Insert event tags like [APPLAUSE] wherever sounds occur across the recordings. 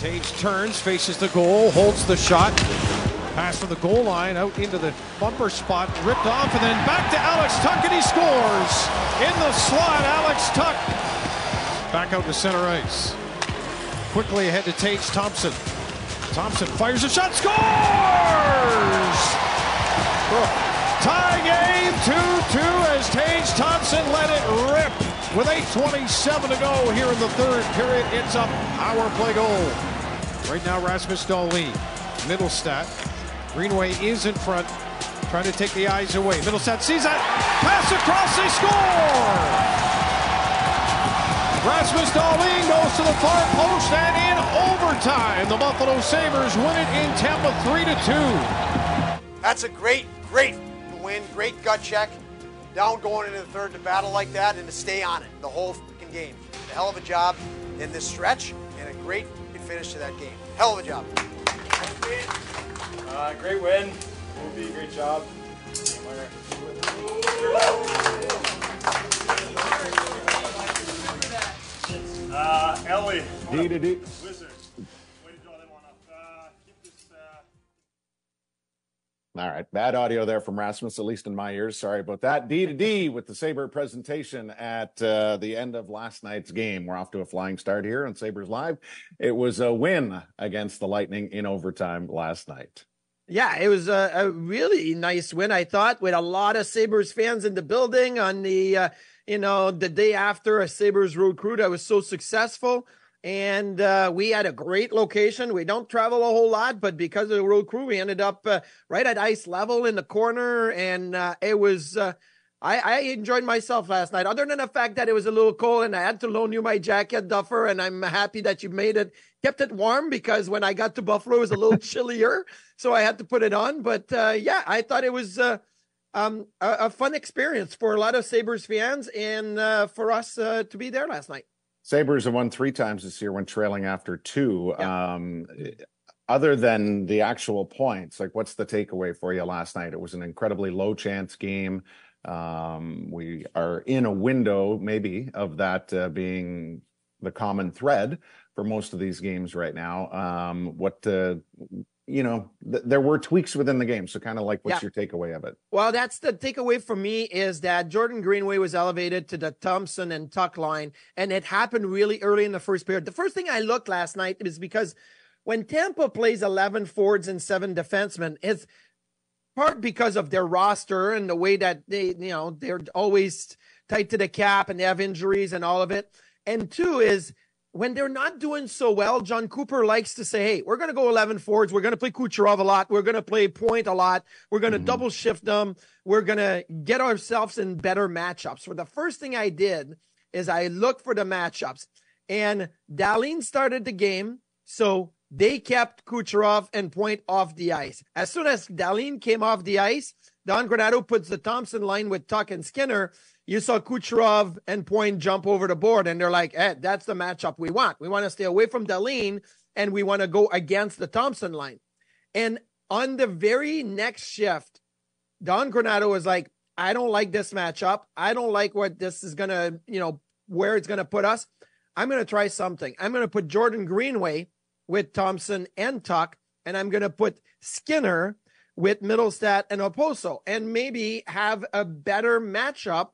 Tage turns, faces the goal, holds the shot. Pass from the goal line out into the bumper spot, ripped off, and then back to Alex Tuch, and he scores. In the slot, Alex Tuch. Back out to center ice. Quickly ahead to Tage Thompson. Thompson fires a shot, scores! Tie game 2-2 as Tage Thompson let it rip. With 8.27 to go here in the third period, it's a power play goal. Right now, Rasmus Dahlin, Mittelstadt. Greenway is in front, trying to take the eyes away. Mittelstadt sees that, pass across, they score! Rasmus Dahlin goes to the far post and in overtime, the Buffalo Sabres win it in Tampa 3 to 2. That's a great, great win, great gut check. Down going into the third to battle like that and to stay on it the whole freaking game. A hell of a job in this stretch and a great finish to that game. Hell of a job. Uh, great win. Will be great job. Uh, Ellie. D to D. Wizard. All right, bad audio there from Rasmus, at least in my ears. Sorry about that. D to D [LAUGHS] with the Sabre presentation at uh, the end of last night's game. We're off to a flying start here on Sabres Live. It was a win against the Lightning in overtime last night. Yeah, it was a, a, really nice win, I thought, with a lot of Sabres fans in the building on the, uh, you know, the day after a Sabres road crew that was so successful. And uh, we had a great location. We don't travel a whole lot, but because of the road crew, we ended up uh, right at ice level in the corner. And uh, it was, uh, I, I enjoyed myself last night, other than the fact that it was a little cold and I had to loan you my jacket, Duffer. And I'm happy that you made it, kept it warm because when I got to Buffalo, it was a little [LAUGHS] chillier. So I had to put it on. But uh, yeah, I thought it was uh, um, a, a, fun experience for a lot of Sabres fans and uh, for us uh, to be there last night. Sabres have won three times this year when trailing after two. Yeah. Um, other than the actual points, like what's the takeaway for you last night? It was an incredibly low chance game. Um, we are in a window, maybe, of that uh, being the common thread for most of these games right now. Um, what uh, you know, th- there were tweaks within the game. So, kind of like, what's yeah. your takeaway of it? Well, that's the takeaway for me is that Jordan Greenway was elevated to the Thompson and Tuch line, and it happened really early in the first period. The first thing I looked last night is because when Tampa plays 11 forwards and seven defensemen, it's part because of their roster and the way that they, you know, they're always tight to the cap and they have injuries and all of it. And two is when they're not doing so well, Jon Cooper likes to say, Hey, we're going to go 11 forwards. We're going to play Kucherov a lot. We're going to play Point a lot. We're going to mm-hmm. double shift them. We're going to get ourselves in better matchups. So the first thing I did is I looked for the matchups and Dahlin started the game. So they kept Kucherov and Point off the ice. As soon as Dahlin came off the ice, Don Granato puts the Thompson line with Tuch and Skinner. You saw Kucherov and Point jump over the board, and they're like, "Hey, that's the matchup we want. We want to stay away from Dahlin, and we want to go against the Thompson line." And on the very next shift, Don Granato was like, "I don't like this matchup. I don't like what this is gonna, you know, where it's gonna put us. I'm gonna try something. I'm gonna put Jordan Greenway with Thompson and Tuch, and I'm gonna put Skinner." With Mittelstadt and Okposo, and maybe have a better matchup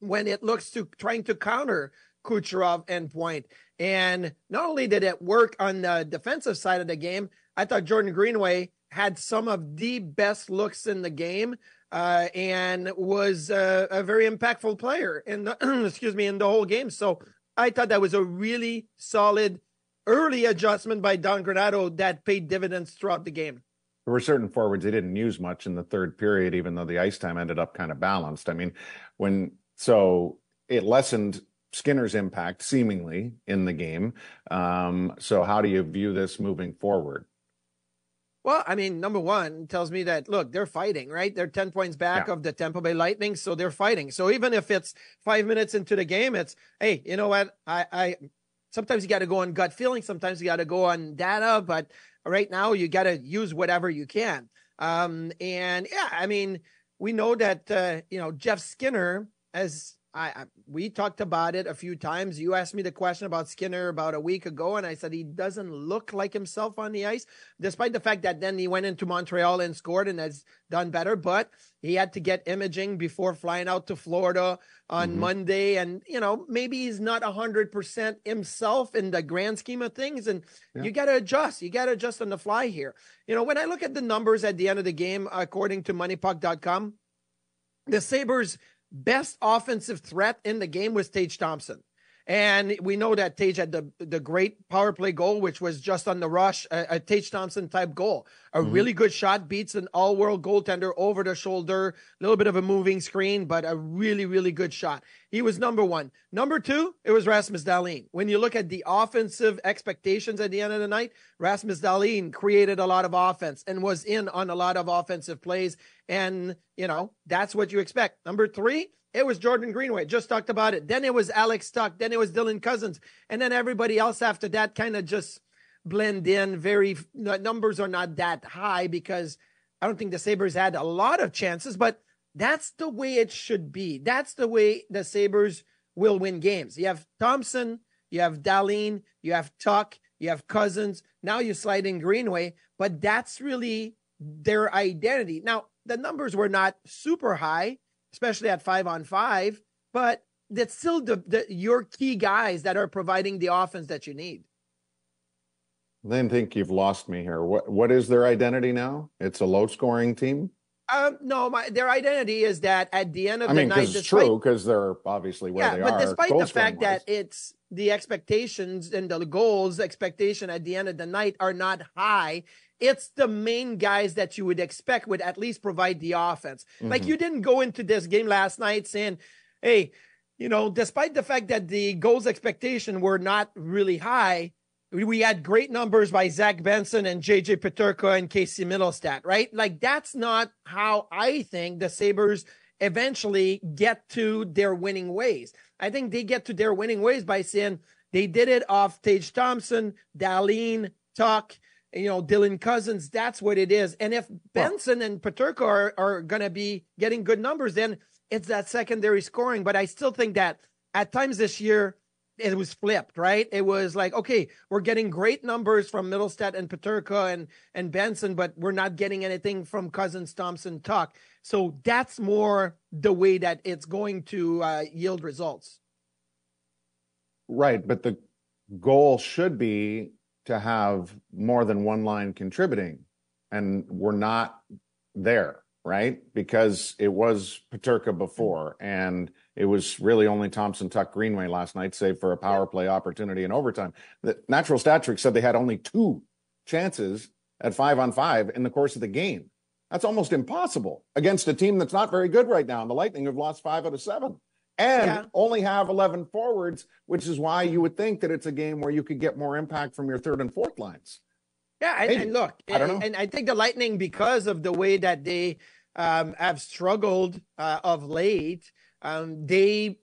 when it looks to trying to counter Kucherov and Point. And not only did it work on the defensive side of the game, I thought Jordan Greenway had some of the best looks in the game uh, and was a, a, very impactful player in the [CLEARS THROAT] excuse me in the whole game. So I thought that was a really solid early adjustment by Don Granato that paid dividends throughout the game there were certain forwards they didn't use much in the third period, even though the ice time ended up kind of balanced. I mean, when so it lessened Skinner's impact seemingly in the game. Um, so how do you view this moving forward? Well, I mean, number one tells me that look, they're fighting, right? They're 10 points back yeah. of the Tampa Bay Lightning, so they're fighting. So even if it's five minutes into the game, it's hey, you know what? I I sometimes you got to go on gut feeling, sometimes you got to go on data, but right now you got to use whatever you can. Um, and yeah, I mean, we know that uh, you know Jeff Skinner as I, I, we talked about it a few times. You asked me the question about Skinner about a week ago, and I said he doesn't look like himself on the ice, despite the fact that then he went into Montreal and scored and has done better. But he had to get imaging before flying out to Florida on mm-hmm. Monday, and you know maybe he's not hundred percent himself in the grand scheme of things, and yeah. you got to adjust. You got to adjust on the fly here. You know when I look at the numbers at the end of the game, according to MoneyPuck.com, the Sabres best offensive threat in the game was Tage Thompson. And we know that Tage had the the great power play goal, which was just on the rush, a, a Tage Thompson type goal. A mm-hmm. really good shot, beats an all world goaltender over the shoulder, a little bit of a moving screen, but a really, really good shot. He was number one. Number two, it was Rasmus Dahlin. When you look at the offensive expectations at the end of the night, Rasmus Dahlin created a lot of offense and was in on a lot of offensive plays. And, you know, that's what you expect. Number three, it was Jordan Greenway. Just talked about it. Then it was Alex Tuch. Then it was Dylan Cozens. And then everybody else after that kind of just blend in. Very numbers are not that high because I don't think the Sabres had a lot of chances, but that's the way it should be. That's the way the Sabres will win games. You have Thompson, you have Dahlin, you have Tuch, you have Cozens. Now you slide in Greenway, but that's really their identity. Now, the numbers were not super high especially at five on five. But that's still the, the your key guys that are providing the offense that you need. Then think you've lost me here. What what is their identity now? It's a low scoring team. Um, no, my, their identity is that at the end of I the mean, night, it's despite, true because they're obviously where yeah, they but are. But despite the fact that it's the expectations and the goals expectation at the end of the night are not high, it's the main guys that you would expect would at least provide the offense. Mm-hmm. Like you didn't go into this game last night saying, hey, you know, despite the fact that the goals expectation were not really high, we had great numbers by Zach Benson and JJ Peterka and Casey Mittelstadt, right? Like that's not how I think the Sabres eventually get to their winning ways. I think they get to their winning ways by saying they did it off Tage Thompson, Dahlin, Tuch, you know, Dylan Cozens. that's what it is. And if Benson and Peterka are, are going to be getting good numbers, then it's that secondary scoring. But I still think that at times this year, it was flipped, right? It was like, okay, we're getting great numbers from Mittelstadt and Peterka and, and Benson, but we're not getting anything from Cozens, Thompson, Tuch. So that's more the way that it's going to uh, yield results. Right. But the goal should be to have more than one line contributing. And we're not there, right? Because it was Peterka before, and it was really only Thompson Tuch Greenway last night, save for a power play opportunity in overtime. The natural stat trick said they had only two chances at five on five in the course of the game. That's almost impossible against a team that's not very good right now. And the Lightning have lost five out of seven and yeah. only have 11 forwards, which is why you would think that it's a game where you could get more impact from your third and fourth lines. Yeah, and, and look, I don't know. And I think the Lightning, because of the way that they um, have struggled uh, of late, Um, they,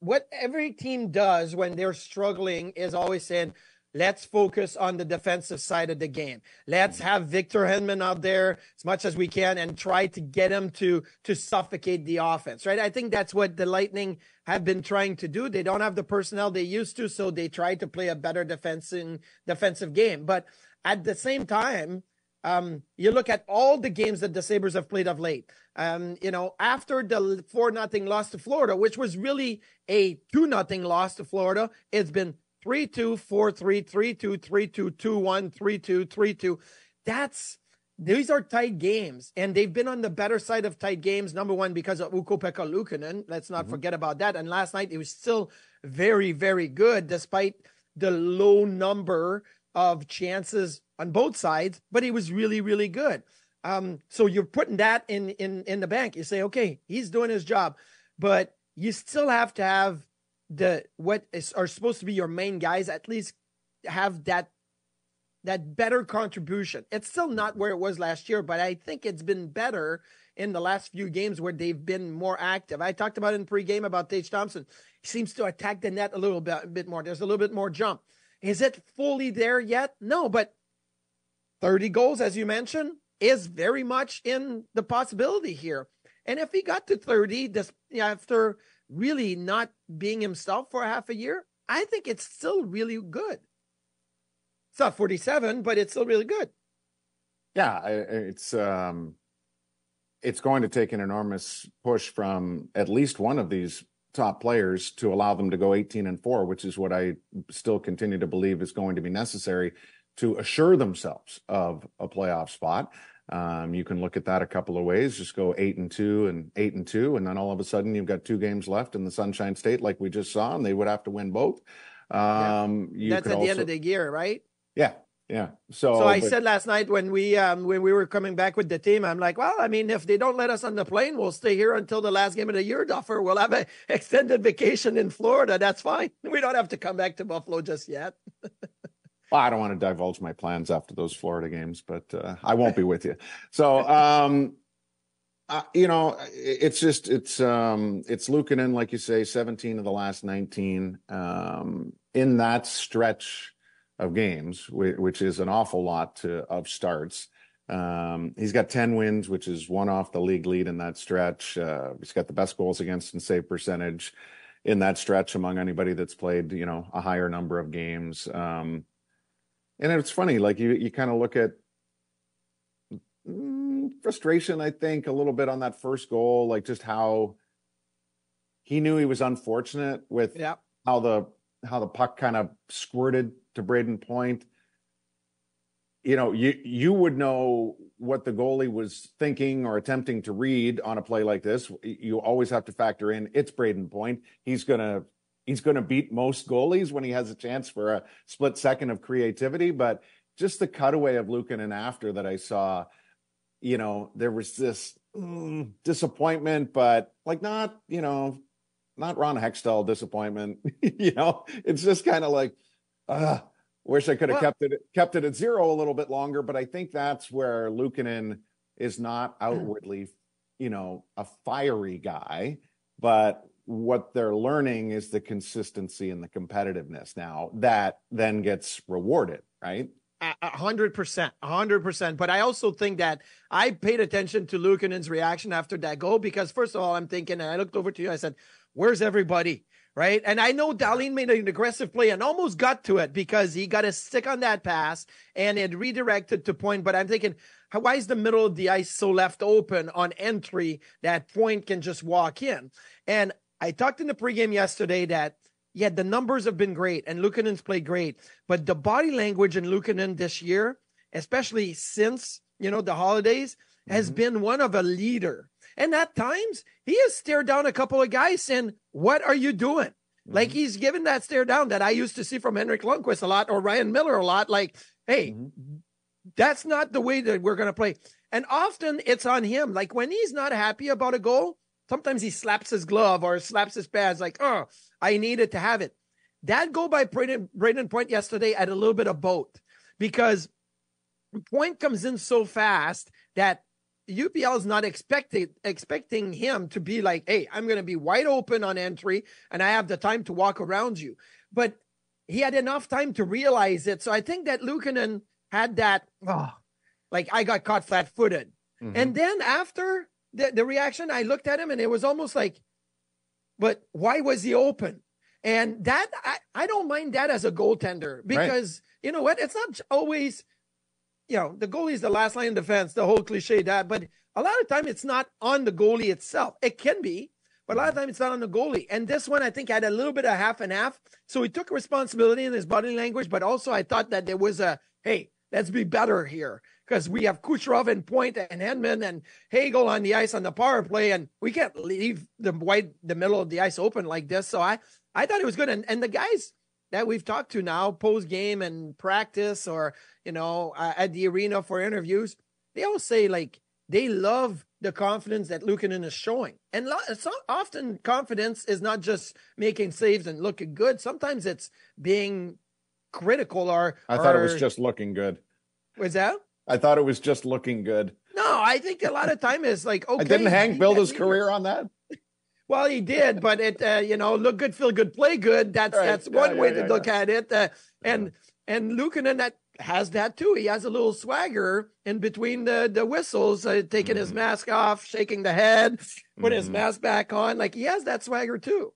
what every team does when they're struggling is always saying, let's focus on the defensive side of the game. Let's have Victor Hedman out there as much as we can and try to get him to to suffocate the offense, right? I think that's what the Lightning have been trying to do. They don't have the personnel they used to, so they try to play a better defensive defensive game. But at the same time, um, you look at all the games that the Sabres have played of late. Um, you know, after the four nothing loss to Florida, which was really a two nothing loss to Florida, it's been three two four three three two three two two one three two three two. That's these are tight games, and they've been on the better side of tight games. Number one, because of Ukko-Pekka Luukkonen. Let's not mm-hmm. forget about that. And last night, it was still very, very good, despite the low number of chances on both sides. But he was really, really good. Um, so you're putting that in in in the bank. You say, okay, he's doing his job, but you still have to have the what is are supposed to be your main guys at least have that that better contribution. It's still not where it was last year, but I think it's been better in the last few games where they've been more active. I talked about in pregame about Tage Thompson. He seems to attack the net a little bit, a bit more. There's a little bit more jump. Is it fully there yet? No, but 30 goals, as you mentioned, is very much in the possibility here. And if he got to 30 this, after really not being himself for half a year, I think it's still really good. It's not 47, but it's still really good. Yeah, it's um it's going to take an enormous push from at least one of these top players to allow them to go 18 and 4, which is what I still continue to believe is going to be necessary to assure themselves of a playoff spot. Um, you can look at that a couple of ways. Just go eight and two and eight and two, and then all of a sudden you've got two games left in the Sunshine State, like we just saw, and they would have to win both. Um, yeah. That's at also, the end of the year, right? Yeah, yeah. So, so I but, said last night when we um, when we were coming back with the team, I'm like, well, I mean, if they don't let us on the plane, we'll stay here until the last game of the year, Duffer. We'll have an [LAUGHS] extended vacation in Florida. That's fine. [LAUGHS] We don't have to come back to Buffalo just yet. [LAUGHS] Well, I don't want to divulge my plans after those Florida games, but uh, I won't be with you. So, um, uh, you know, it's just it's um, it's Luukkonen, like you say, 17 of the last 19 um, in that stretch of games, which is an awful lot to, of starts. Um, he's got 10 wins, which is one off the league lead in that stretch. Uh, he's got the best goals against and save percentage in that stretch among anybody that's played, you know, a higher number of games. Um, and it's funny, like you you kind of look at mm, frustration, I think, a little bit on that first goal, like just how he knew he was unfortunate with yeah. how the how the puck kind of squirted to Brayden Point. You know, you you would know what the goalie was thinking or attempting to read on a play like this. You always have to factor in it's Brayden Point. He's gonna he's going to beat most goalies when he has a chance for a split second of creativity. But just the cutaway of Luukkonen after that I saw, you know, there was this mm, disappointment, but like not, you know, not Ron Hextall disappointment. [LAUGHS] you know, it's just kind of like, uh, wish I could have well, kept it kept it at zero a little bit longer. But I think that's where Luukkonen is not outwardly, you know, a fiery guy, but what they're learning is the consistency and the competitiveness now that then gets rewarded, right? A hundred percent, a hundred percent. But I also think that I paid attention to Luukkonen's reaction after that goal because first of all, I'm thinking, and I looked over to you, I said, "Where's everybody?" Right? And I know Dahlin made an aggressive play and almost got to it because he got a stick on that pass and it redirected to Point. But I'm thinking, why is the middle of the ice so left open on entry that Point can just walk in? And I talked in the pregame yesterday that yeah, the numbers have been great and Luukkonen's played great, but the body language in Luukkonen this year, especially since you know the holidays, mm-hmm. has been one of a leader. And at times he has stared down a couple of guys saying, "What are you doing?" Mm-hmm. Like he's given that stare down that I used to see from Henrik Lundqvist a lot or Ryan Miller a lot. Like, hey, mm-hmm. that's not the way that we're going to play. And often it's on him. Like when he's not happy about a goal, Sometimes he slaps his glove or slaps his pads like, oh, I needed to have it. That go by Brayden, Brayden Point yesterday at a little bit of both because Point comes in so fast that UPL is not expecting expecting him to be like, hey, I'm going to be wide open on entry and I have the time to walk around you. But he had enough time to realize it. So I think that Luukkonen had that, oh, like I got caught flat footed. Mm-hmm. And then after the, the reaction, I looked at him and it was almost like, but why was he open? And that I, I don't mind that as a goaltender because right. you know what? It's not always, you know, the goalie is the last line of defense, the whole cliche that, but a lot of time it's not on the goalie itself. It can be, but a lot of mm-hmm. time it's not on the goalie. And this one I think had a little bit of half and half. So he took responsibility in his body language, but also I thought that there was a hey, let's be better here because we have Kucherov and Point and Hedman and Hagel on the ice on the power play, and we can't leave the white the middle of the ice open like this. So I I thought it was good, and and the guys that we've talked to now post game and practice or you know uh, at the arena for interviews, they all say like they love the confidence that Luukkonen is showing, and lo- so often confidence is not just making saves and looking good. Sometimes it's being critical or I thought it was just looking good. Was that? I thought it was just looking good. No, I think a lot of time is like okay. I didn't Hank build his career on that? [LAUGHS] Well, he did, but it uh, you know look good, feel good, play good. That's right. that's yeah, one yeah, way yeah, to look at it. Uh, and and Luukkonen that has that too. He has a little swagger in between the the whistles, uh, taking mm-hmm. his mask off, shaking the head, put mm-hmm. his mask back on. Like he has that swagger too.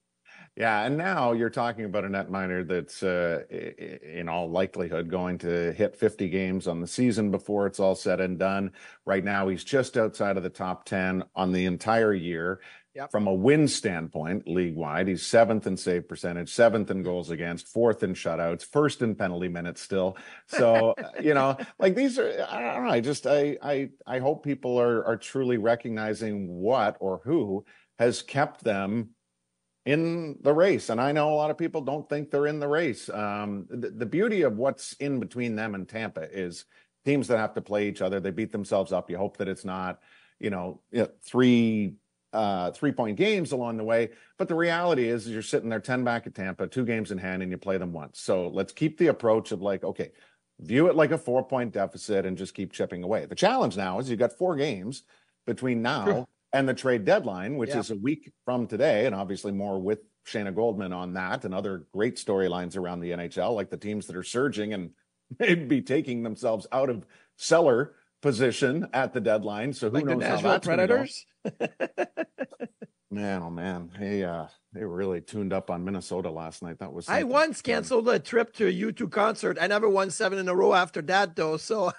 Yeah, and now you're talking about a netminder that's, uh, in all likelihood, going to hit 50 games on the season before it's all said and done. Right now, he's just outside of the top 10 on the entire year. Yep. From a win standpoint, league wide, he's seventh in save percentage, seventh in goals against, fourth in shutouts, first in penalty minutes still. So, you know, [LAUGHS] like these are, I don't know. I just, I, I, I hope people are, are truly recognizing what or who has kept them in the race. And I know a lot of people don't think they're in the race. Um, the, the, beauty of what's in between them and Tampa is teams that have to play each other. They beat themselves up. You hope that it's not, you know, three uh, three point games along the way. But the reality is, you're sitting there 10 back at Tampa, two games in hand, and you play them once. So let's keep the approach of like, okay, view it like a four point deficit and just keep chipping away. The challenge now is you've got four games between now and the trade deadline, which yeah. is a week from today, and obviously more with Shayna Goldman on that and other great storylines around the NHL, like the teams that are surging and [LAUGHS] maybe taking themselves out of seller position at the deadline. So who like knows the Nashville how that's Predators? [LAUGHS] [LAUGHS] man, oh man, they uh, they really tuned up on Minnesota last night. That was. I once canceled a trip to a U2 concert. I never won seven in a row after that, though. So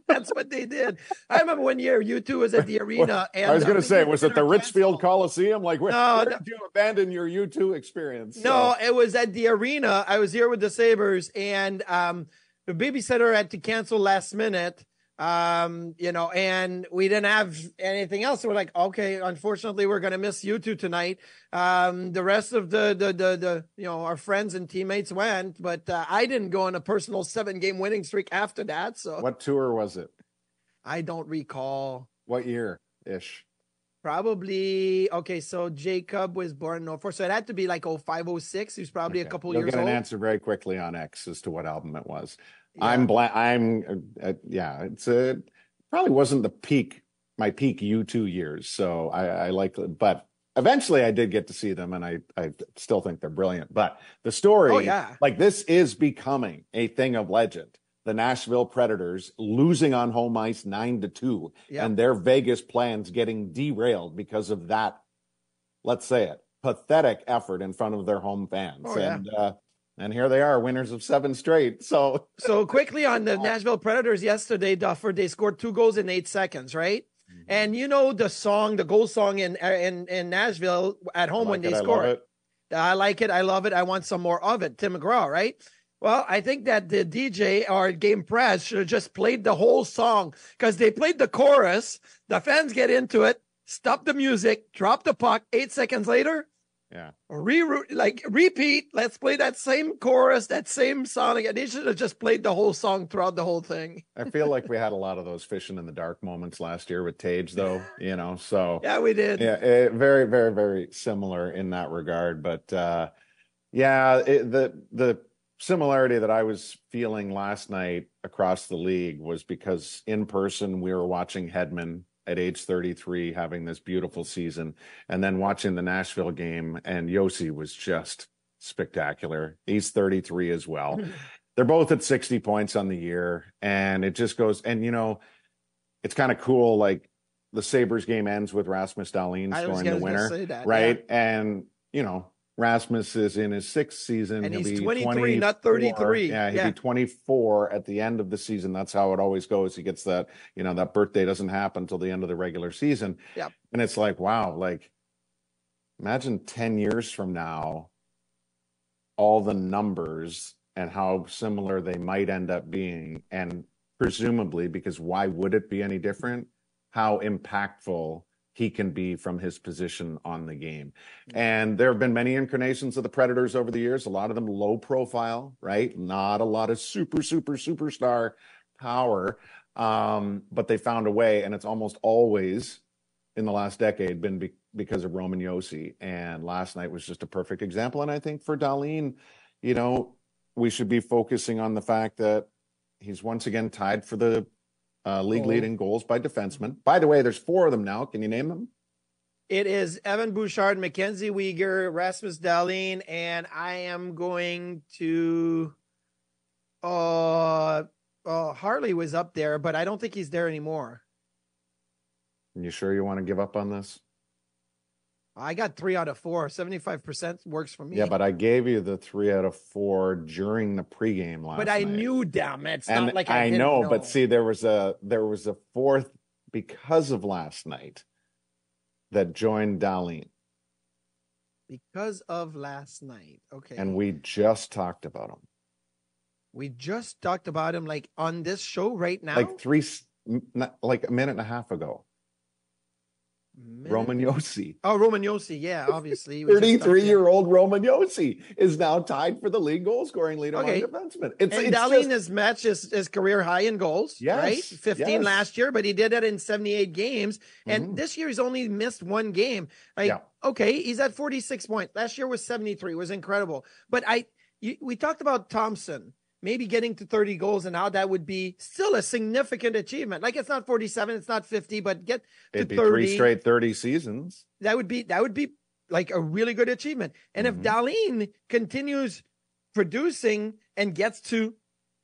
[LAUGHS] That's what they did. I remember one year U2 was at the [LAUGHS] arena. And, I was going to say, was it the Richfield Coliseum? Like, where, no, where no. did you abandon your U2 experience? No, so. it was at the arena. I was here with the Sabres, and um, the babysitter had to cancel last minute um, you know, and we didn't have anything else. So we're like, okay, unfortunately, we're gonna miss you two tonight. Um, the rest of the the the, the you know our friends and teammates went, but uh, I didn't go on a personal seven game winning streak after that. So what tour was it? I don't recall. What year ish? Probably okay. So Jacob was born in 04, so it had to be like 0506. He was probably okay. a couple You'll years get an old. answer very quickly on X as to what album it was. Yeah. I'm black. I'm uh, uh, yeah. It's a probably wasn't the peak my peak U2 years. So I, I like, but eventually I did get to see them, and I I still think they're brilliant. But the story, oh, yeah. like this, is becoming a thing of legend. The Nashville Predators losing on home ice nine to two, yeah. and their Vegas plans getting derailed because of that. Let's say it pathetic effort in front of their home fans, oh, yeah. uh, and here they are, winners of seven straight. So, [LAUGHS] so quickly on the [LAUGHS] Nashville Predators yesterday, Duffer, they scored two goals in eight seconds, right? Mm-hmm. And you know the song, the goal song in in in Nashville at home like when they score I, it. I like it. I love it. I want some more of it. Tim McGraw, right? Well, I think that the DJ or game press should have just played the whole song because they played the chorus. The fans get into it, stop the music, drop the puck. Eight seconds later, yeah. Re like repeat. Let's play that same chorus, that same song again. They should have just played the whole song throughout the whole thing. I feel like we had a lot of those fishing in the dark moments last year with Tage, though. [LAUGHS] You know, so yeah, we did. Yeah, it, very, very, very similar in that regard. But uh, yeah, it, the the similarity that I was feeling last night across the league was because in person we were watching Hedman at age 33 having this beautiful season and then watching the Nashville game and Josi was just spectacular. He's 33 as well. They're both at 60 points on the year and it just goes and you know it's kind of cool like the Sabres game ends with Rasmus Dahlin scoring the winner, that, right? And you know, Rasmus is in his sixth season. And He'll he's be 23, not 33. Yeah, he'll Yeah. be 24 at the end of the season. That's how it always goes. He gets that, you know, that birthday doesn't happen until the end of the regular season. Yeah. And it's like, wow, like imagine 10 years from now, all the numbers and how similar they might end up being. And presumably, because why would it be any different? How impactful he can be from his position on the game. And there have been many incarnations of the Predators over the years, a lot of them low profile, right? Not a lot of super, super, superstar power. Um, but they found a way, and it's almost always in the last decade been be- because of Roman Josi. And last night was just a perfect example. And I think for Dahlin, you know, we should be focusing on the fact that he's once again tied for the uh, league Goal. lead in goals by defensemen. By the way, there's four of them now. Can you name them? It is Evan Bouchard, Mackenzie Weegar, Rasmus Dahlin, and I am going to. Uh, uh, Harley was up there, but I don't think he's there anymore. Are you sure you want to give up on this? I got three out of four. 75% works for me. Yeah, but I gave you the three out of four during the pregame last But I night. knew them. It's and not like I, didn't know, know, but see, there was a there was a fourth because of last night that joined Dahlin, because of last night. Okay. and we just talked about him we just talked about him like on this show right now. like three, not- like a minute and a half ago. Roman Josi, Oh, Roman Josi. Yeah, obviously. he was just talking- 33 year old Roman Josi, is now tied for the league goal scoring lead Okay. among defensemen. It's, and it's just- has matched his, his career high in goals, Yes, right? 15 yes. last year, but he did that in 78 games. And Mhm. this year he's only missed one game. Like, Yeah. okay, he's at 46 points. Last year was 73, was incredible. But I, you, we talked about Thompson maybe getting to 30 goals and how that would be still a significant achievement. Like it's not 47, it's not 50, but get to it'd be 30 three straight 30 seasons. that would be that would be like a really good achievement. And if mm-hmm. Dahlin continues producing and gets to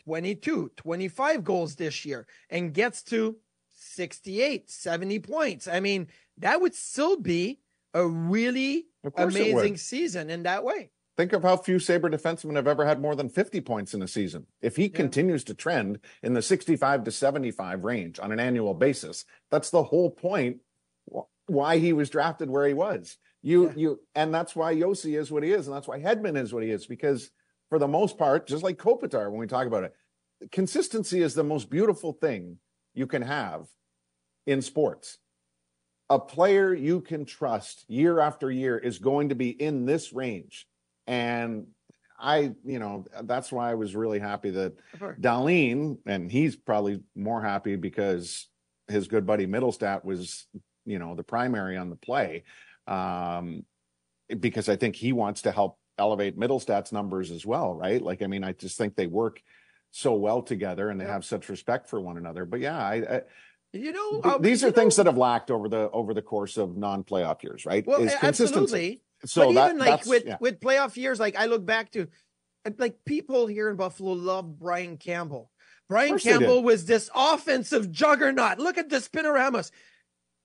22, 25 goals this year and gets to 68, 70 points, I mean, that would still be a really Of course it would. amazing season in that way. Think of how few Sabre defensemen have ever had more than 50 points in a season. If he continues to trend in the 65 to 75 range on an annual basis, that's the whole point why he was drafted where he was. You, you, and that's why Josi is what he is. And that's why Hedman is what he is, because for the most part, just like Kopitar, when we talk about it, consistency is the most beautiful thing you can have in sports. A player you can trust year after year is going to be in this range. And I, you know, that's why I was really happy that Dahlin, and he's probably more happy because his good buddy Mittelstadt was, you know, the primary on the play. Um, because I think he wants to help elevate Mittelstadt's numbers as well, right? Like, I mean, I just think they work so well together and they have such respect for one another. But yeah, I, I You know, th- uh, these you are things that have lacked over the over the course of non-playoff years, right? Well, Is consistency. absolutely. So but that, even like with yeah. with playoff years, like I look back to, like people here in Buffalo love Brian Campbell. Brian course they did. Campbell was this offensive juggernaut. Look at the spinoramas.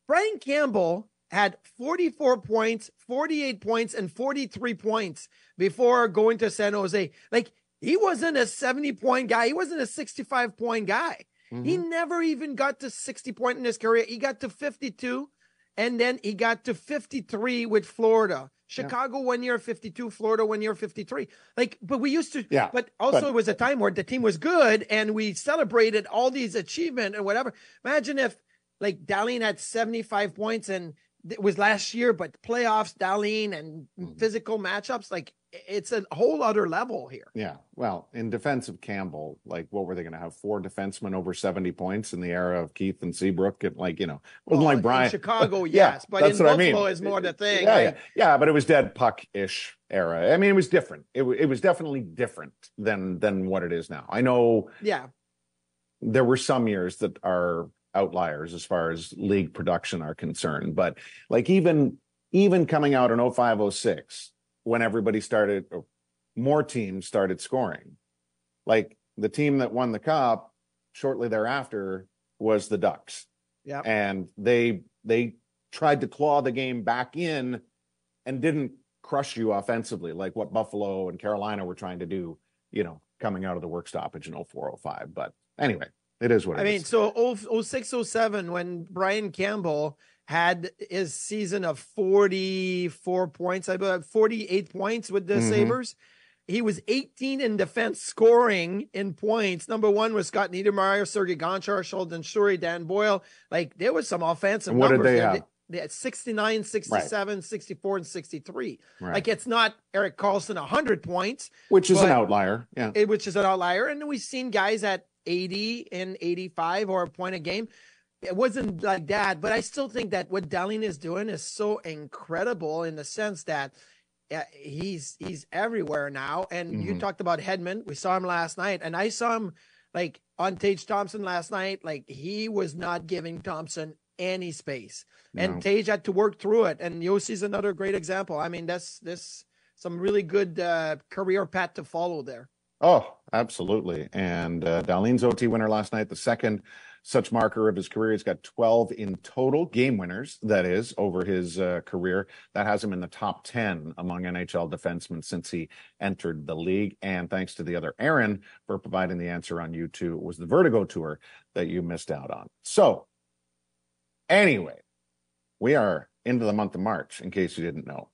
Brian Campbell had 44 points, 48 points, and 43 points before going to San Jose. Like he wasn't a 70 point guy. He wasn't a 65 point guy. He Mm-hmm. never even got to 60 point in his career. He got to 52 and then he got to 53 with Florida. Chicago one year 52, Florida one year 53. Like, but we used to, Yeah, but also but- it was a time where the team was good and we celebrated all these achievement and whatever. Imagine if like Dahlin had 75 points and it was last year, but playoffs, Dahlin and Mm-hmm. physical matchups, like it's a whole other level here. Yeah. Well, in defense of Campbell, like what were they going to have? Four defensemen over 70 points in the era of Keith and Seabrook. And like, you know, wasn't Well, like Brian. Chicago, [LAUGHS] Yeah, yes, but that's in what I Buffalo mean. is more the thing. Yeah, I- yeah. yeah, but it was dead puck ish era. I mean, it was different. It, it was definitely different than than what it is now. I know yeah. there were some years that are outliers as far as league production are concerned. But like even even coming out in 0506, when everybody started, more teams started scoring. Like the team that won the cup shortly thereafter was the Ducks. Yeah. And they they tried to claw the game back in and didn't crush you offensively like what Buffalo and Carolina were trying to do, you know, coming out of the work stoppage in 0405. But anyway, it is what I mean, is. so 06, 07, when Brian Campbell had his season of 44 points, I believe 48 points with the Mhm. Sabres. He was 18 in defense scoring in points. Number one was Scott Niedermayer, Sergei Gonchar, Sheldon Souray, Dan Boyle. Like there was some offensive And what did numbers. they have? They had 69, 67, 64, and 63. Right. Like it's not Erik Karlsson 100 points, which is an outlier. Yeah. it, which is an outlier. And we've seen guys at 80 and 85 or a point a game. It wasn't like that, but I still think that what Dahlin is doing is so incredible in the sense that uh, he's he's everywhere now. And you Mhm. talked about Hedman. We saw him last night, and I saw him like on Tage Thompson last night. Like he was not giving Thompson any space, and No. Tage had to work through it. And Josi's another great example. I mean, that's this some really good uh, career path to follow there. Oh, absolutely. And uh, Dahlin's OT winner last night, the second such marker of his career. He's got 12 in total game winners, that is, over his uh, career. That has him in the top 10 among NHL defensemen since he entered the league. And thanks to the other Aaron for providing the answer on YouTube. It was the Vertigo Tour that you missed out on. So, anyway, we are into the month of March, in case you didn't know.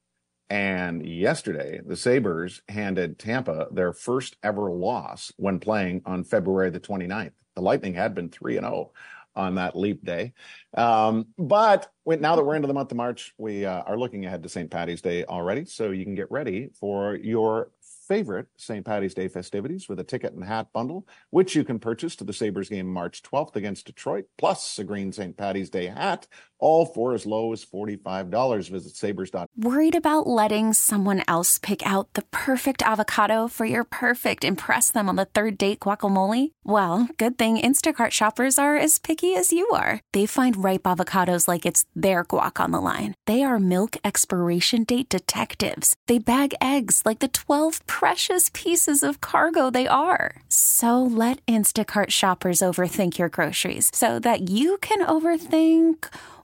And yesterday, the Sabres handed Tampa their first ever loss when playing on February the 29th. The Lightning had been 3 and 0 on that leap day. Um, but now that we're into the month of March, we uh, are looking ahead to St. Patty's Day already. So you can get ready for your favorite St. Patty's Day festivities with a ticket and hat bundle, which you can purchase to the Sabres game March 12th against Detroit, plus a green St. Patty's Day hat, all for as low as $45. Visit sabres.com. Worried about letting someone else pick out the perfect avocado for your perfect impress them on the third date guacamole? Well, good thing Instacart shoppers are as picky as you are. They find ripe avocados like it's their guac on the line. They are milk expiration date detectives. They bag eggs like the 12 precious pieces of cargo they are. So let Instacart shoppers overthink your groceries so that you can overthink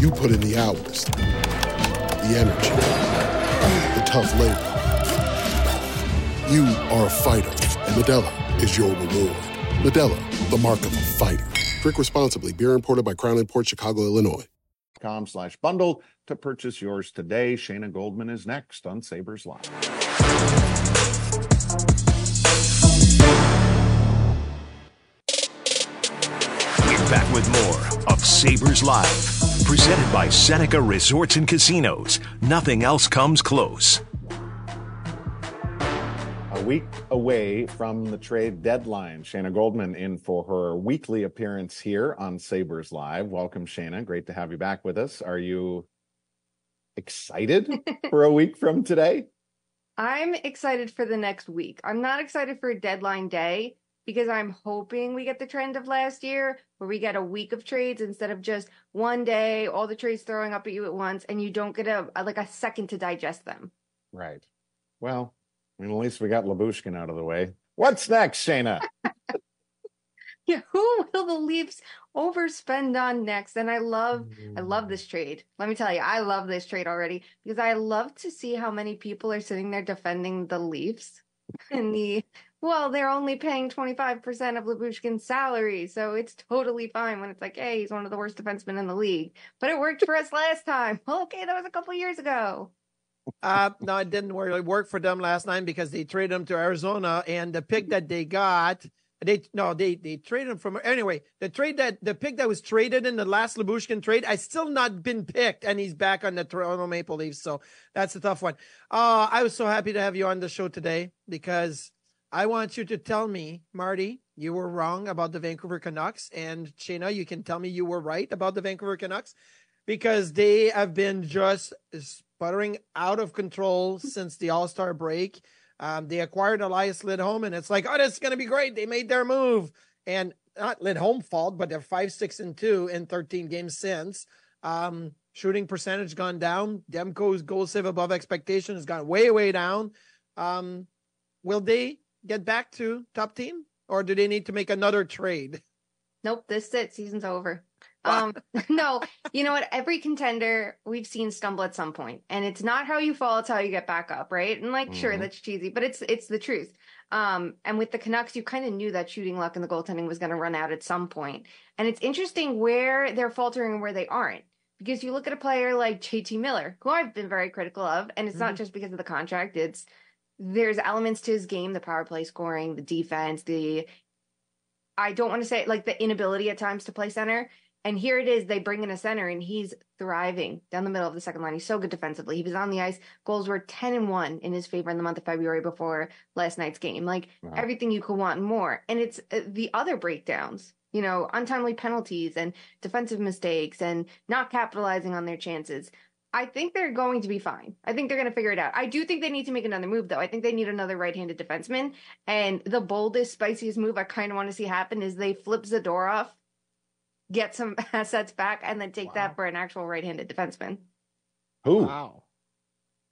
You put in the hours, the energy, the tough labor. You are a fighter, and Modelo is your reward. Modelo, the mark of a fighter. Drink responsibly. Beer imported by Crown Port Chicago, Illinois. com slash bundle to purchase yours today. Shayna Goldman is next on Sabres Live. We're back with more of Sabres Live, presented by Seneca Resorts and Casinos. Nothing else comes close. A week away from the trade deadline, Shayna Goldman in for her weekly appearance here on Sabres Live. Welcome, Shayna. Great to have you back with us. Are you excited [LAUGHS] for a week from today? I'm excited for the next week. I'm not excited for a deadline day because I'm hoping we get the trend of last year where we get a week of trades instead of just one day, all the trades throwing up at you at once, and you don't get a, a like a second to digest them. Right. Well, I mean, at least we got Lyubushkin out of the way. What's next, Shayna? [LAUGHS] Yeah, who will the Leafs overspend on next? And I love, I love Mm. this trade. Let me tell you, I love this trade already because I love to see how many people are sitting there defending the Leafs [LAUGHS] in the. Well, they're only paying 25% of Lyubushkin's salary, so it's totally fine when it's like, hey, he's one of the worst defensemen in the league. But it worked for us last time. Well, [LAUGHS] okay, that was a couple years ago. Uh, no, it didn't really work for them last night because they traded him to Arizona, and the pick that they got, they no, they they traded him from anyway. The trade that the pick that was traded in the last Lyubushkin trade, I still not been picked, and he's back on the Toronto Maple Leafs. So that's a tough one. Uh, I was so happy to have you on the show today because I want you to tell me, Marty, you were wrong about the Vancouver Canucks, and Shayna, you can tell me you were right about the Vancouver Canucks because they have been just sputtering out of control since the All Star break. Um, they acquired Elias Lindholm, and it's like, oh, this is going to be great. They made their move, and not Lindholm fault, but they're five, six, and two in 13 games since. Um, shooting percentage gone down. Demko's goal save above expectation has gone way, way down. Um, will they get back to top team, or do they need to make another trade? Nope, this is it. Season's over. [LAUGHS] Um, [LAUGHS] no, you know what? Every contender we've seen stumble at some point, and it's not how you fall; it's how you get back up, right? And like, sure, Mhm. that's cheesy, but it's it's the truth. Um, and with the Canucks, you kind of knew that shooting luck and the goaltending was going to run out at some point. And it's interesting where they're faltering and where they aren't, because you look at a player like JT Miller, who I've been very critical of, and it's not Mhm. just because of the contract; it's there's elements to his game, the power play scoring, the defense, the I don't want to say like the inability at times to play center. And here it is, they bring in a center and he's thriving down the middle of the second line. He's so good defensively. He was on the ice. Goals were 10 and 1 in his favor in the month of February before last night's game. Like Wow. everything you could want and more. And it's uh, the other breakdowns, you know, untimely penalties and defensive mistakes and not capitalizing on their chances. I think they're going to be fine. I think they're going to figure it out. I do think they need to make another move, though. I think they need another right-handed defenseman. And the boldest, spiciest move I kind of want to see happen is they flip Zadorov, get some [LAUGHS] assets back, and then take that for an actual right-handed defenseman. Who? Wow.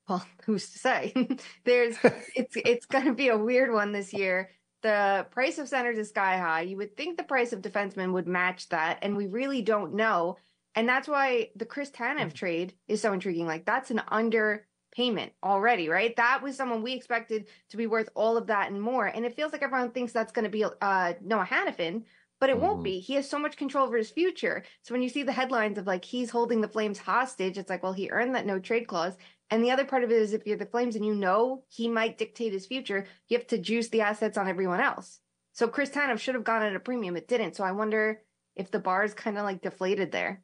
Well, [LAUGHS] who's to say? [LAUGHS] There's it's it's going to be a weird one this year. The price of centers is sky high. You would think the price of defensemen would match that, and we really don't know. And that's why the Chris Tanev trade is so intriguing. Like that's an underpayment already, right? That was someone we expected to be worth all of that and more. And it feels like everyone thinks that's going to be uh, Noah Hanifin, but it won't be. He has so much control over his future. So when you see the headlines of like he's holding the Flames hostage, it's like, well, he earned that no trade clause. And the other part of it is if you're the Flames and you know he might dictate his future, you have to juice the assets on everyone else. So Chris Tanev should have gone at a premium. It didn't. So I wonder if the bar is kind of like deflated there.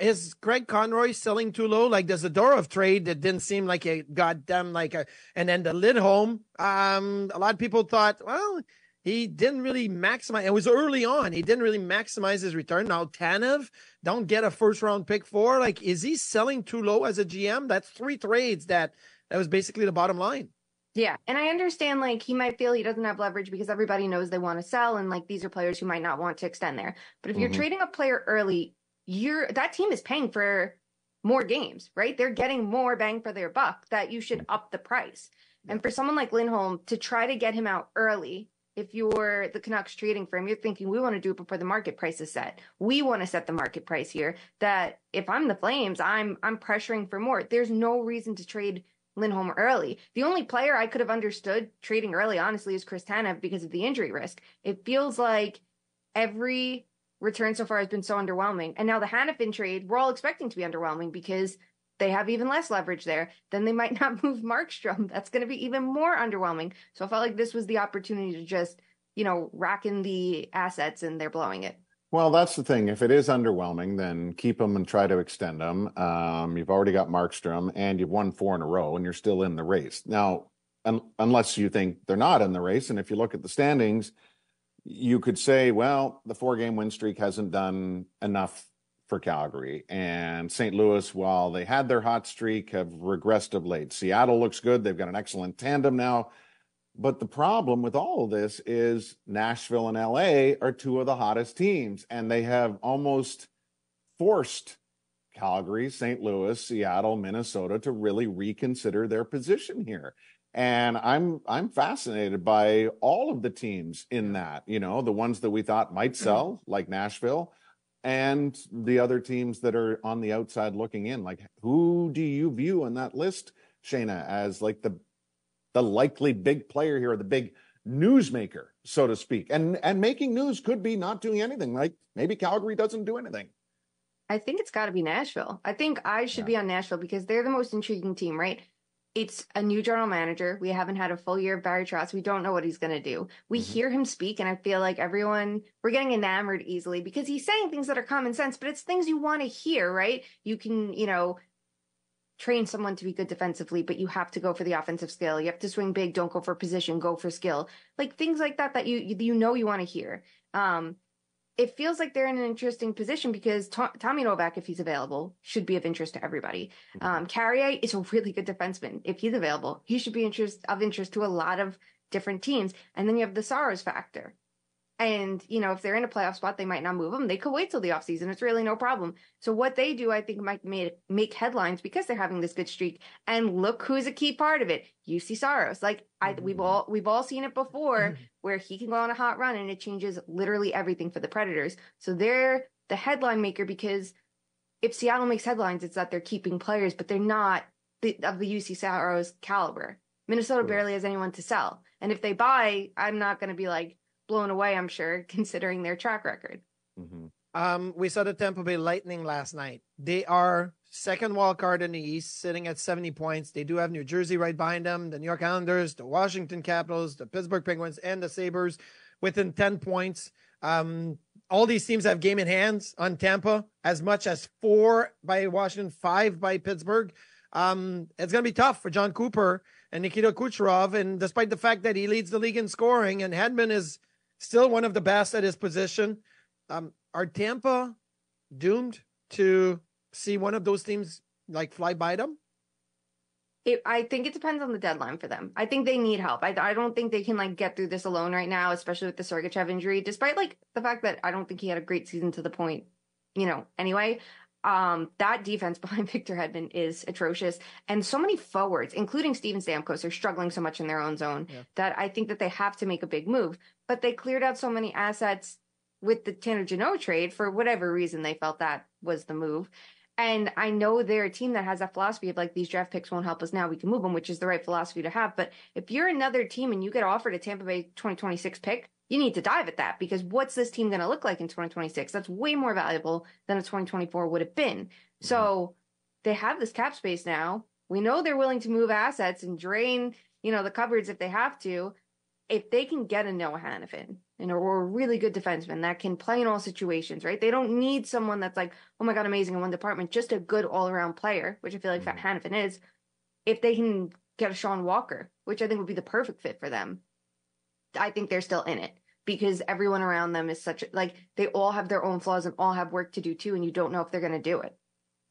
Is Craig Conroy selling too low? Like the Zadorov trade that didn't seem like a goddamn like a, and then the Lindholm. Um, a lot of people thought, well, he didn't really maximize. It was early on. He didn't really maximize his return. Now Tanev don't get a first round pick for. Like, is he selling too low as a GM? That's three trades that that was basically the bottom line. Yeah. And I understand like he might feel he doesn't have leverage because everybody knows they want to sell and like these are players who might not want to extend there. But if you're Mhm. trading a player early, you're that team is paying for more games, right? They're getting more bang for their buck that you should up the price. And for someone like Lindholm to try to get him out early, if you're the Canucks trading for him, you're thinking we want to do it before the market price is set. We want to set the market price here. That if I'm the Flames, I'm I'm pressuring for more. There's no reason to trade Lindholm early. The only player I could have understood trading early, honestly, is Chris Tanev because of the injury risk. It feels like every return so far has been so underwhelming. And now the Hanifin trade, we're all expecting to be underwhelming because they have even less leverage there. Then they might [LAUGHS] not move Markstrom. That's going to be even more underwhelming. So I felt like this was the opportunity to just, you know, rack in the assets and they're blowing it. Well, that's the thing. If it is underwhelming, then keep them and try to extend them. Um, you've already got Markstrom and you've won four in a row and you're still in the race. Now, un- unless you think they're not in the race, and if you look at the standings, you could say, well, the four game win streak hasn't done enough for Calgary. And St. Louis, while they had their hot streak, have regressed of late. Seattle looks good. They've got an excellent tandem now. But the problem with all of this is Nashville and LA are two of the hottest teams, and they have almost forced Calgary, St. Louis, Seattle, Minnesota to really reconsider their position here. And I'm I'm fascinated by all of the teams in that, you know, the ones that we thought might mm-hmm. sell, like Nashville, and the other teams that are on the outside looking in. Like, who do you view on that list, Shayna, as like the the likely big player here, the big newsmaker, so to speak? And and making news could be not doing anything. Like maybe Calgary doesn't do anything. I think it's got to be Nashville. I think I should be on Nashville because they're the most intriguing team, right? It's a new general manager. We haven't had a full year of Barry Trotz. We don't know what he's going to do. We hear him speak, and I feel like everyone, we're getting enamored easily because he's saying things that are common sense, but it's things you want to hear, right? You can, you know, train someone to be good defensively, but you have to go for the offensive skill. You have to swing big. Don't go for position. Go for skill. Like things like that that you you know you want to hear. Um, it feels like they're in an interesting position because To- Tommy Novak, if he's available, should be of interest to everybody. Um, Carrier is a really good defenseman. If he's available, he should be interest of interest to a lot of different teams. And then you have the Saros factor. And, you know, if they're in a playoff spot, they might not move them. They could wait till the offseason. It's really no problem. So what they do, I think, might make, make headlines because they're having this good streak. And look who's a key part of it. Juuse Saros. Like I we've mm-hmm. all we've all seen it before mm-hmm. where he can go on a hot run and it changes literally everything for the Predators. So they're the headline maker because if Seattle makes headlines, it's that they're keeping players, but they're not the, of the Juuse Saros caliber. Minnesota barely has anyone to sell. And if they buy, I'm not going to be like blown away, I'm sure, [LAUGHS] considering their track record. Um, we saw the Tampa Bay Lightning last night. They are second wild card in the East, sitting at 70 points. They do have New Jersey right behind them, the New York Islanders, the Washington Capitals, the Pittsburgh Penguins, and the Sabres within 10 points. Um, all these teams have game in hands on Tampa, as much as four by Washington, five by Pittsburgh. Um, it's going to be tough for Jon Cooper and Nikita Kucherov. And despite the fact that he leads the league in scoring and Hedman is still one of the best at his position, um, are Tampa doomed to see one of those teams like fly by them? It, I think it depends on the deadline for them. I think they need help. I, I don't think they can like get through this alone right now, especially with the Sergachev injury. Despite like the fact that I don't think he had a great season to the point, you know. Anyway, um, that defense [LAUGHS] behind Victor Hedman is atrocious, and so many forwards, including Steven Stamkos, are struggling so much in their own zone that I think that they have to make a big move. But they cleared out so many assets with the Tanner Jeannot trade for whatever reason they felt that was the move. And I know they're a team that has that philosophy of like these draft picks won't help us now, we can move them, which is the right philosophy to have. But if you're another team and you get offered a Tampa Bay 2026 pick, you need to dive at that because what's this team going to look like in 2026? That's way more valuable than a 2024 would have been. Mm-hmm. So they have this cap space now. We know they're willing to move assets and drain, you know, the cupboards if they have to. If they can get a Noah Hanifin and or a really good defenseman that can play in all situations, right? They don't need someone that's like, oh my god, amazing in one department, just a good all around player, which I feel like mm-hmm. Hanifin is. If they can get a Sean Walker, which I think would be the perfect fit for them, I think they're still in it because everyone around them is such like they all have their own flaws and all have work to do too, and you don't know if they're going to do it.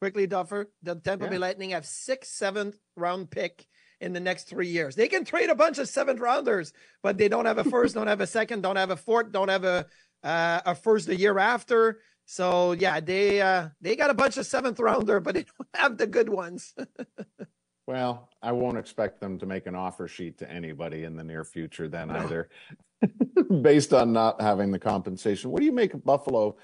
Quickly, Duffer, the Tampa Bay Lightning have six seventh round pick in the next three years. They can trade a bunch of seventh rounders, but they don't have a first, don't have a second, don't have a fourth, don't have a uh, a first the year after. So yeah, they uh, they got a bunch of seventh rounder, but they don't have the good ones. [LAUGHS] Well, I won't expect them to make an offer sheet to anybody in the near future then either, [LAUGHS] based on not having the compensation. What do you make of Buffalo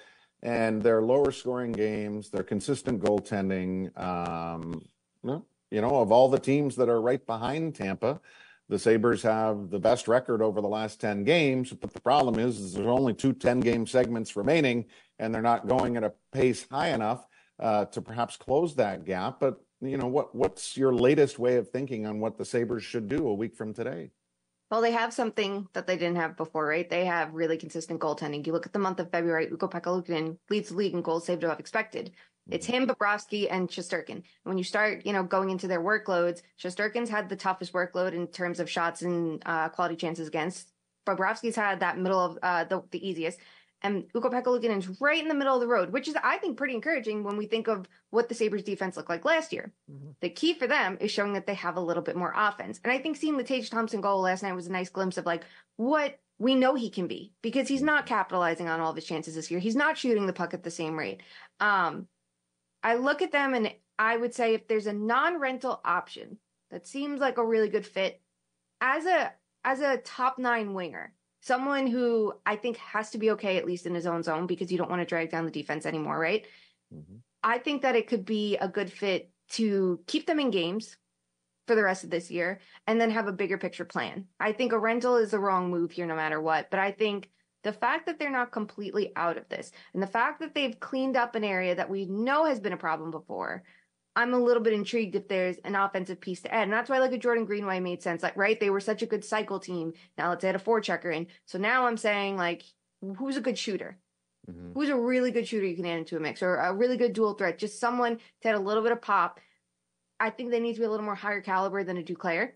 and their lower scoring games, their consistent goaltending? Um, you know, of all the teams that are right behind Tampa, the Sabres have the best record over the last 10 games. But the problem is, is there's only two 10 game segments remaining, and they're not going at a pace high enough uh, to perhaps close that gap. But you know what what's your latest way of thinking on what the sabres should do a week from today Well, they have something that they didn't have before, right? They have really consistent goaltending. You look at the month of February, Ukko-Pekka leads the league in goals saved above expected. It's him, Bobrovsky, and Shesterkin. When you start, you know, going into their workloads, Shesterkin's had the toughest workload in terms of shots and uh, quality chances against. Bobrovsky's had that middle of uh, the, the easiest. And Ukko-Pekka is right in the middle of the road, which is, I think, pretty encouraging when we think of what the Sabres defense looked like last year. The key for them is showing that they have a little bit more offense. And I think seeing the Tage Thompson goal last night was a nice glimpse of like what we know he can be because he's not capitalizing on all of his chances this year. He's not shooting the puck at the same rate. Um, I look at them and I would say if there's a non rental option that seems like a really good fit, as a as a top nine winger, someone who I think has to be okay at least in his own zone because you don't want to drag down the defense anymore, right? Mm-hmm. I think that it could be a good fit to keep them in games for the rest of this year and then have a bigger picture plan. I think a rental is the wrong move here no matter what, but I think the fact that they're not completely out of this and the fact that they've cleaned up an area that we know has been a problem before, I'm a little bit intrigued if there's an offensive piece to add. And that's why like a Jordan Greenway made sense. Like, right, they were such a good cycle team. Now let's add a forechecker in. So now I'm saying like, who's a good shooter? Mm-hmm. Who's a really good shooter you can add into a mix or a really good dual threat? Just someone to add a little bit of pop. I think they need to be a little more higher caliber than a Duclair.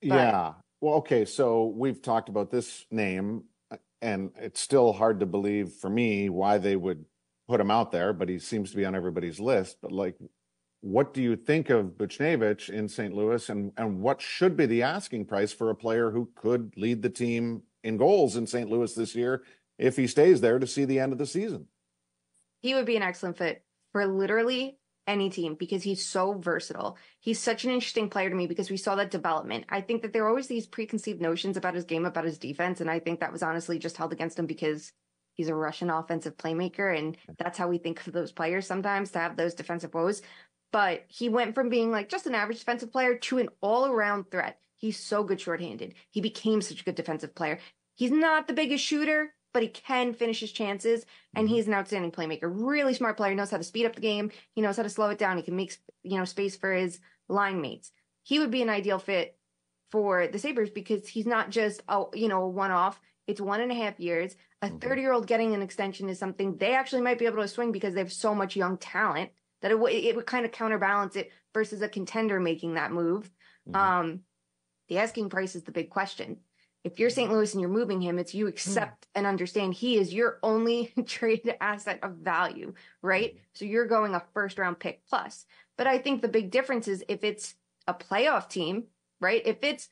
But- Yeah. Well, okay. So we've talked about this name, and it's still hard to believe for me why they would put him out there, but he seems to be on everybody's list. But like, what do you think of Buchnevich in St. Louis, and and what should be the asking price for a player who could lead the team in goals in St. Louis this year if he stays there to see the end of the season? he would be an excellent fit for literally any team because he's so versatile. He's such an interesting player to me because we saw that development. I think that there are always these preconceived notions about his game, about his defense. And I think that was honestly just held against him because he's a Russian offensive playmaker. And that's how we think of those players sometimes to have those defensive woes. But he went from being like just an average defensive player to an all around threat. He's so good shorthanded. He became such a good defensive player. He's not the biggest shooter, but he can finish his chances and mm-hmm. he's an outstanding playmaker. Really smart player, knows how to speed up the game. He knows how to slow it down. He can make, you know, space for his line mates. He would be an ideal fit for the Sabres because he's not just a, you know, a one off. It's one and a half years. A mm-hmm. 30 year old getting an extension is something they actually might be able to swing because they have so much young talent that it, w- it would kind of counterbalance it versus a contender making that move. Mm-hmm. Um, the asking price is the big question. If you're St. Mm-hmm. Louis and you're moving him, it's you hmm. accept and understand he is your only [LAUGHS] trade asset of value, right? Mm-hmm. So you're going a first round pick plus. But I think the big difference is if it's a playoff team, right? If it's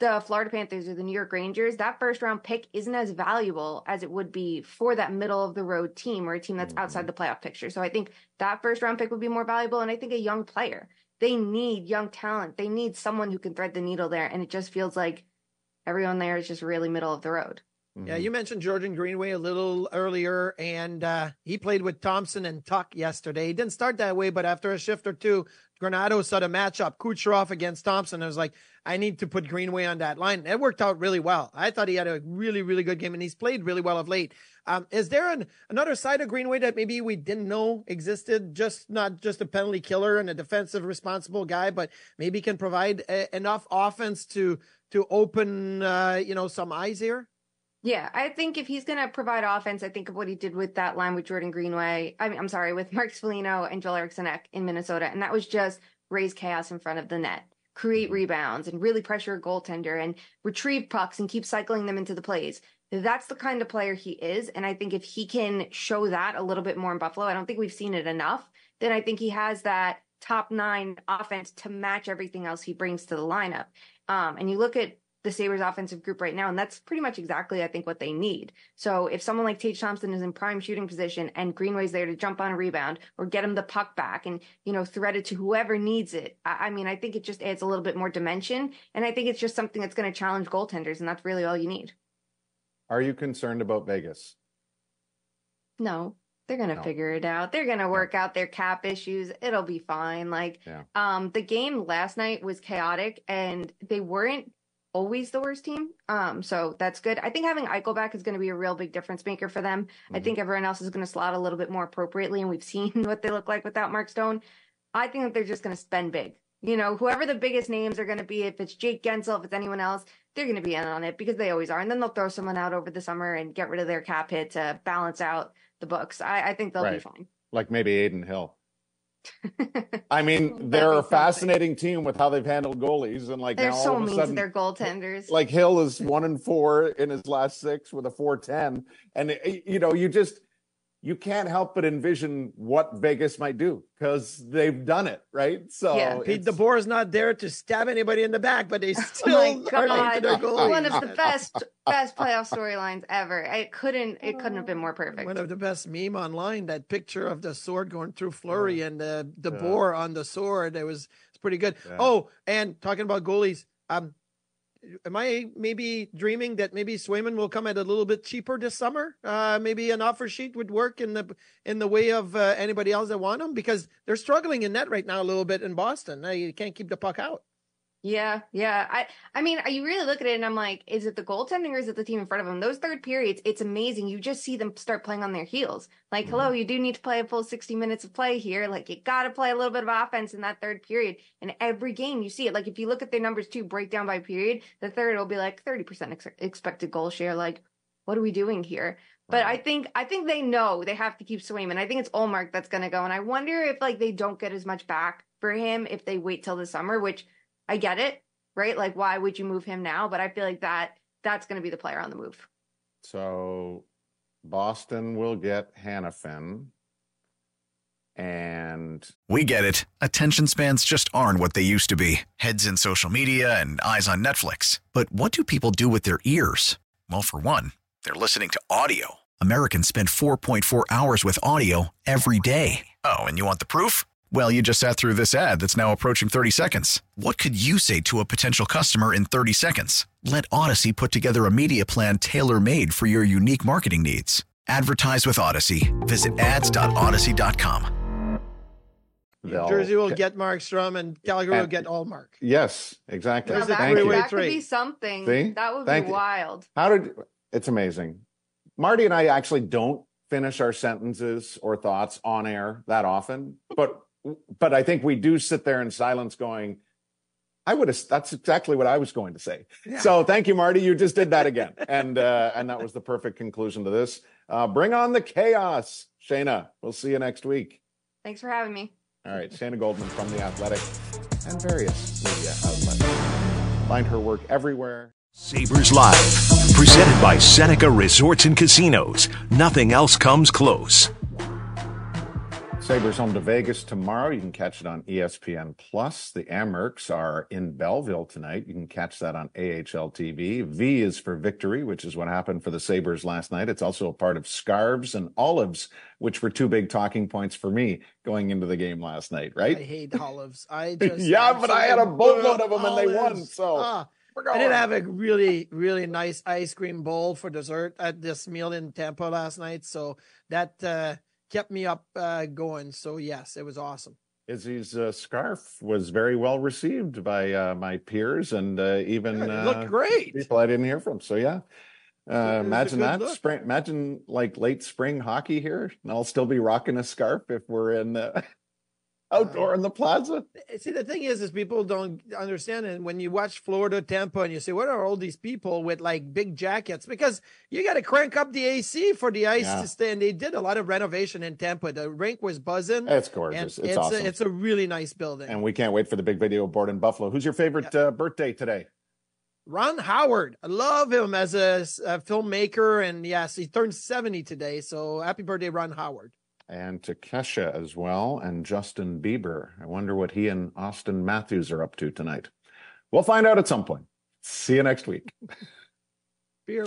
the Florida Panthers or the New York Rangers, that first round pick isn't as valuable as it would be for that middle of the road team or a team that's outside mm-hmm. the playoff picture. So I think that first round pick would be more valuable. And I think a young player, they need young talent. They need someone who can thread the needle there. And it just feels like everyone there is just really middle of the road. Yeah, you mentioned Jordan Greenway a little earlier, and uh, he played with Thompson and Tuch yesterday. He didn't start that way, but after a shift or two, Granato saw the matchup, Kucherov against Thompson. I was like, I need to put Greenway on that line. It worked out really well. I thought he had a really, really good game, and he's played really well of late. Um, is there an, another side of Greenway that maybe we didn't know existed? Just not just a penalty killer and a defensive responsible guy, but maybe can provide a, enough offense to to open, uh, you know, some eyes here. Yeah, I think if he's going to provide offense, I think of what he did with that line with Jordan Greenway. I mean, I'm sorry, with [LAUGHS] Mark Foligno and Joel Eriksson Ek in Minnesota. And that was just raise chaos in front of the net, create rebounds and really pressure a goaltender and retrieve pucks and keep cycling them into the plays. That's the kind of player he is. And I think if he can show that a little bit more in Buffalo, I don't think we've seen it enough. Then I think he has that top nine offense to match everything else he brings to the lineup. Um, and you look at the Sabres offensive group right now. And that's pretty much exactly, I think, what they need. So if someone like Tage Thompson is in prime shooting position and Greenway's there to jump on a rebound or get him the puck back and, you know, thread it to whoever needs it. I, I mean, I think it just adds a little bit more dimension. And I think it's just something that's going to challenge goaltenders. And that's really all you need. Are you concerned about Vegas? No, they're going to No. figure it out. They're going to work out their cap issues. It'll be fine. Like, Yeah. um, the game last night was chaotic and they weren't always the worst team. Um, so that's good. I think having Eichel back is going to be a real big difference maker for them. I think everyone else is going to slot a little bit more appropriately, and we've [LAUGHS] seen what they look like without Mark Stone. I think that they're just going to spend big. You know, whoever the biggest names are going to be, if it's Jake Guentzel, if it's anyone else, they're going to be in on it because they always are. And then they'll throw someone out over the summer and get rid of their cap hit to balance out the books. I, I think they'll be fine. Like maybe Adin Hill. I mean, [LAUGHS] they're a fascinating team with how they've handled goalies, and like They're now so all of a mean sudden, to their goaltenders. like Hill is one and four in his last six with a four ten, and uh, you know you just you can't help but envision what Vegas might do because they've done it right. So Pete it's- DeBoer is not there to stab anybody in the back, but they [LAUGHS] Oh still my are god! their goalie. One of the [LAUGHS] best best playoff storylines ever. It couldn't it couldn't have been more perfect. One of the best meme online, that picture of the sword going through Fleury and the the Yeah. on the sword. It was it's pretty good. Yeah. Oh, and talking about goalies, um, am I maybe dreaming that maybe Swayman will come at a little bit cheaper this summer? Uh, maybe an offer sheet would work in the in the way of uh, anybody else that want him because they're struggling in net right now a little bit in Boston. You can't keep the puck out. Yeah, yeah. I I mean, you really look at it and I'm like, is it the goaltending or is it the team in front of them? Those third periods, it's amazing. You just see them start playing on their heels. Like, Mm-hmm. hello, you do need to play a full 60 minutes of play here. Like, you got to play a little bit of offense in that third period. And every game you see it. Like, if you look at their numbers too, breakdown by period, the third will be like 30% ex- expected goal share. Like, what are we doing here? But I think I think they know they have to keep Swayman. I think it's Ullmark that's going to go, and I wonder if like they don't get as much back for him if they wait till the summer. Which I get it, right? Like, why would you move him now? But I feel like that that's going to be the player on the move. So Boston will get Hanifin. And We get it. Attention spans just aren't what they used to be heads in social media and eyes on Netflix. But what do people do with their ears? Well, for one, they're listening to audio. Americans spend 4.4 hours with audio every day. Oh, and you want the proof? Well, you just sat through this ad that's now approaching 30 seconds. What could you say to a potential customer in 30 seconds? Let Audacy put together a media plan tailor made for your unique marketing needs. Advertise with Audacy. Visit ads.audacy.com. New they'll- Jersey will get Markstrom and Calgary will And- get Ullmark. Yes, exactly. Now, that, Thank you. that could be something. See? That would Thank be you. wild. How did it's amazing. Marty and I actually don't finish our sentences or thoughts on air that often, but but I think we do sit there in silence going, I would have that's exactly what I was going to say. So thank you, Marty. You just did that again. and uh and that was the perfect conclusion to this. Uh bring on the chaos. Shayna. we'll see you next week. Thanks for having me. All right, Shayna Goldman from The Athletic and various media outlets. Find her work everywhere. Sabres Live, presented by Seneca Resorts and Casinos. Nothing else comes close. Sabres home to Vegas tomorrow. You can catch it on ESPN Plus. The Amerks are in Belleville tonight. You can catch that on AHL TV. V is for victory, which is what happened for the Sabres last night. It's also a part of scarves and olives, which were two big talking points for me going into the game last night, right? I hate olives. I [LAUGHS] just Yeah, but I had a boatload of 'em and they won, olives. so Ah, I did have a really really nice ice cream bowl for dessert at this meal in Tampa last night, so that uh, kept me up uh, going. So yes, it was awesome. Izzy's uh, scarf was very well received by uh, my peers and uh, even Yeah, looked uh, great. people I didn't hear from. So yeah, uh, imagine that look. spring. Imagine like late spring hockey here, and I'll still be rocking a scarf if we're in uh, outdoor in the plaza. See, the thing is, is people don't understand And When you watch Florida, Tampa, and you say, "What are all these people with like big jackets?" Because you got to crank up the AC for the ice Yeah. to stay. And they did a lot of renovation in Tampa. The rink was buzzing. It's gorgeous. It's a, awesome. it's a really nice building. And we can't wait for the big video board in Buffalo. Who's your favorite uh, birthday today? Ron Howard, I love him as a, a filmmaker, and yes, he turned seventy today. So happy birthday, Ron Howard. And to Kesha as well, and Justin Bieber. I wonder what he and Auston Matthews are up to tonight. We'll find out at some point. See you next week. Beer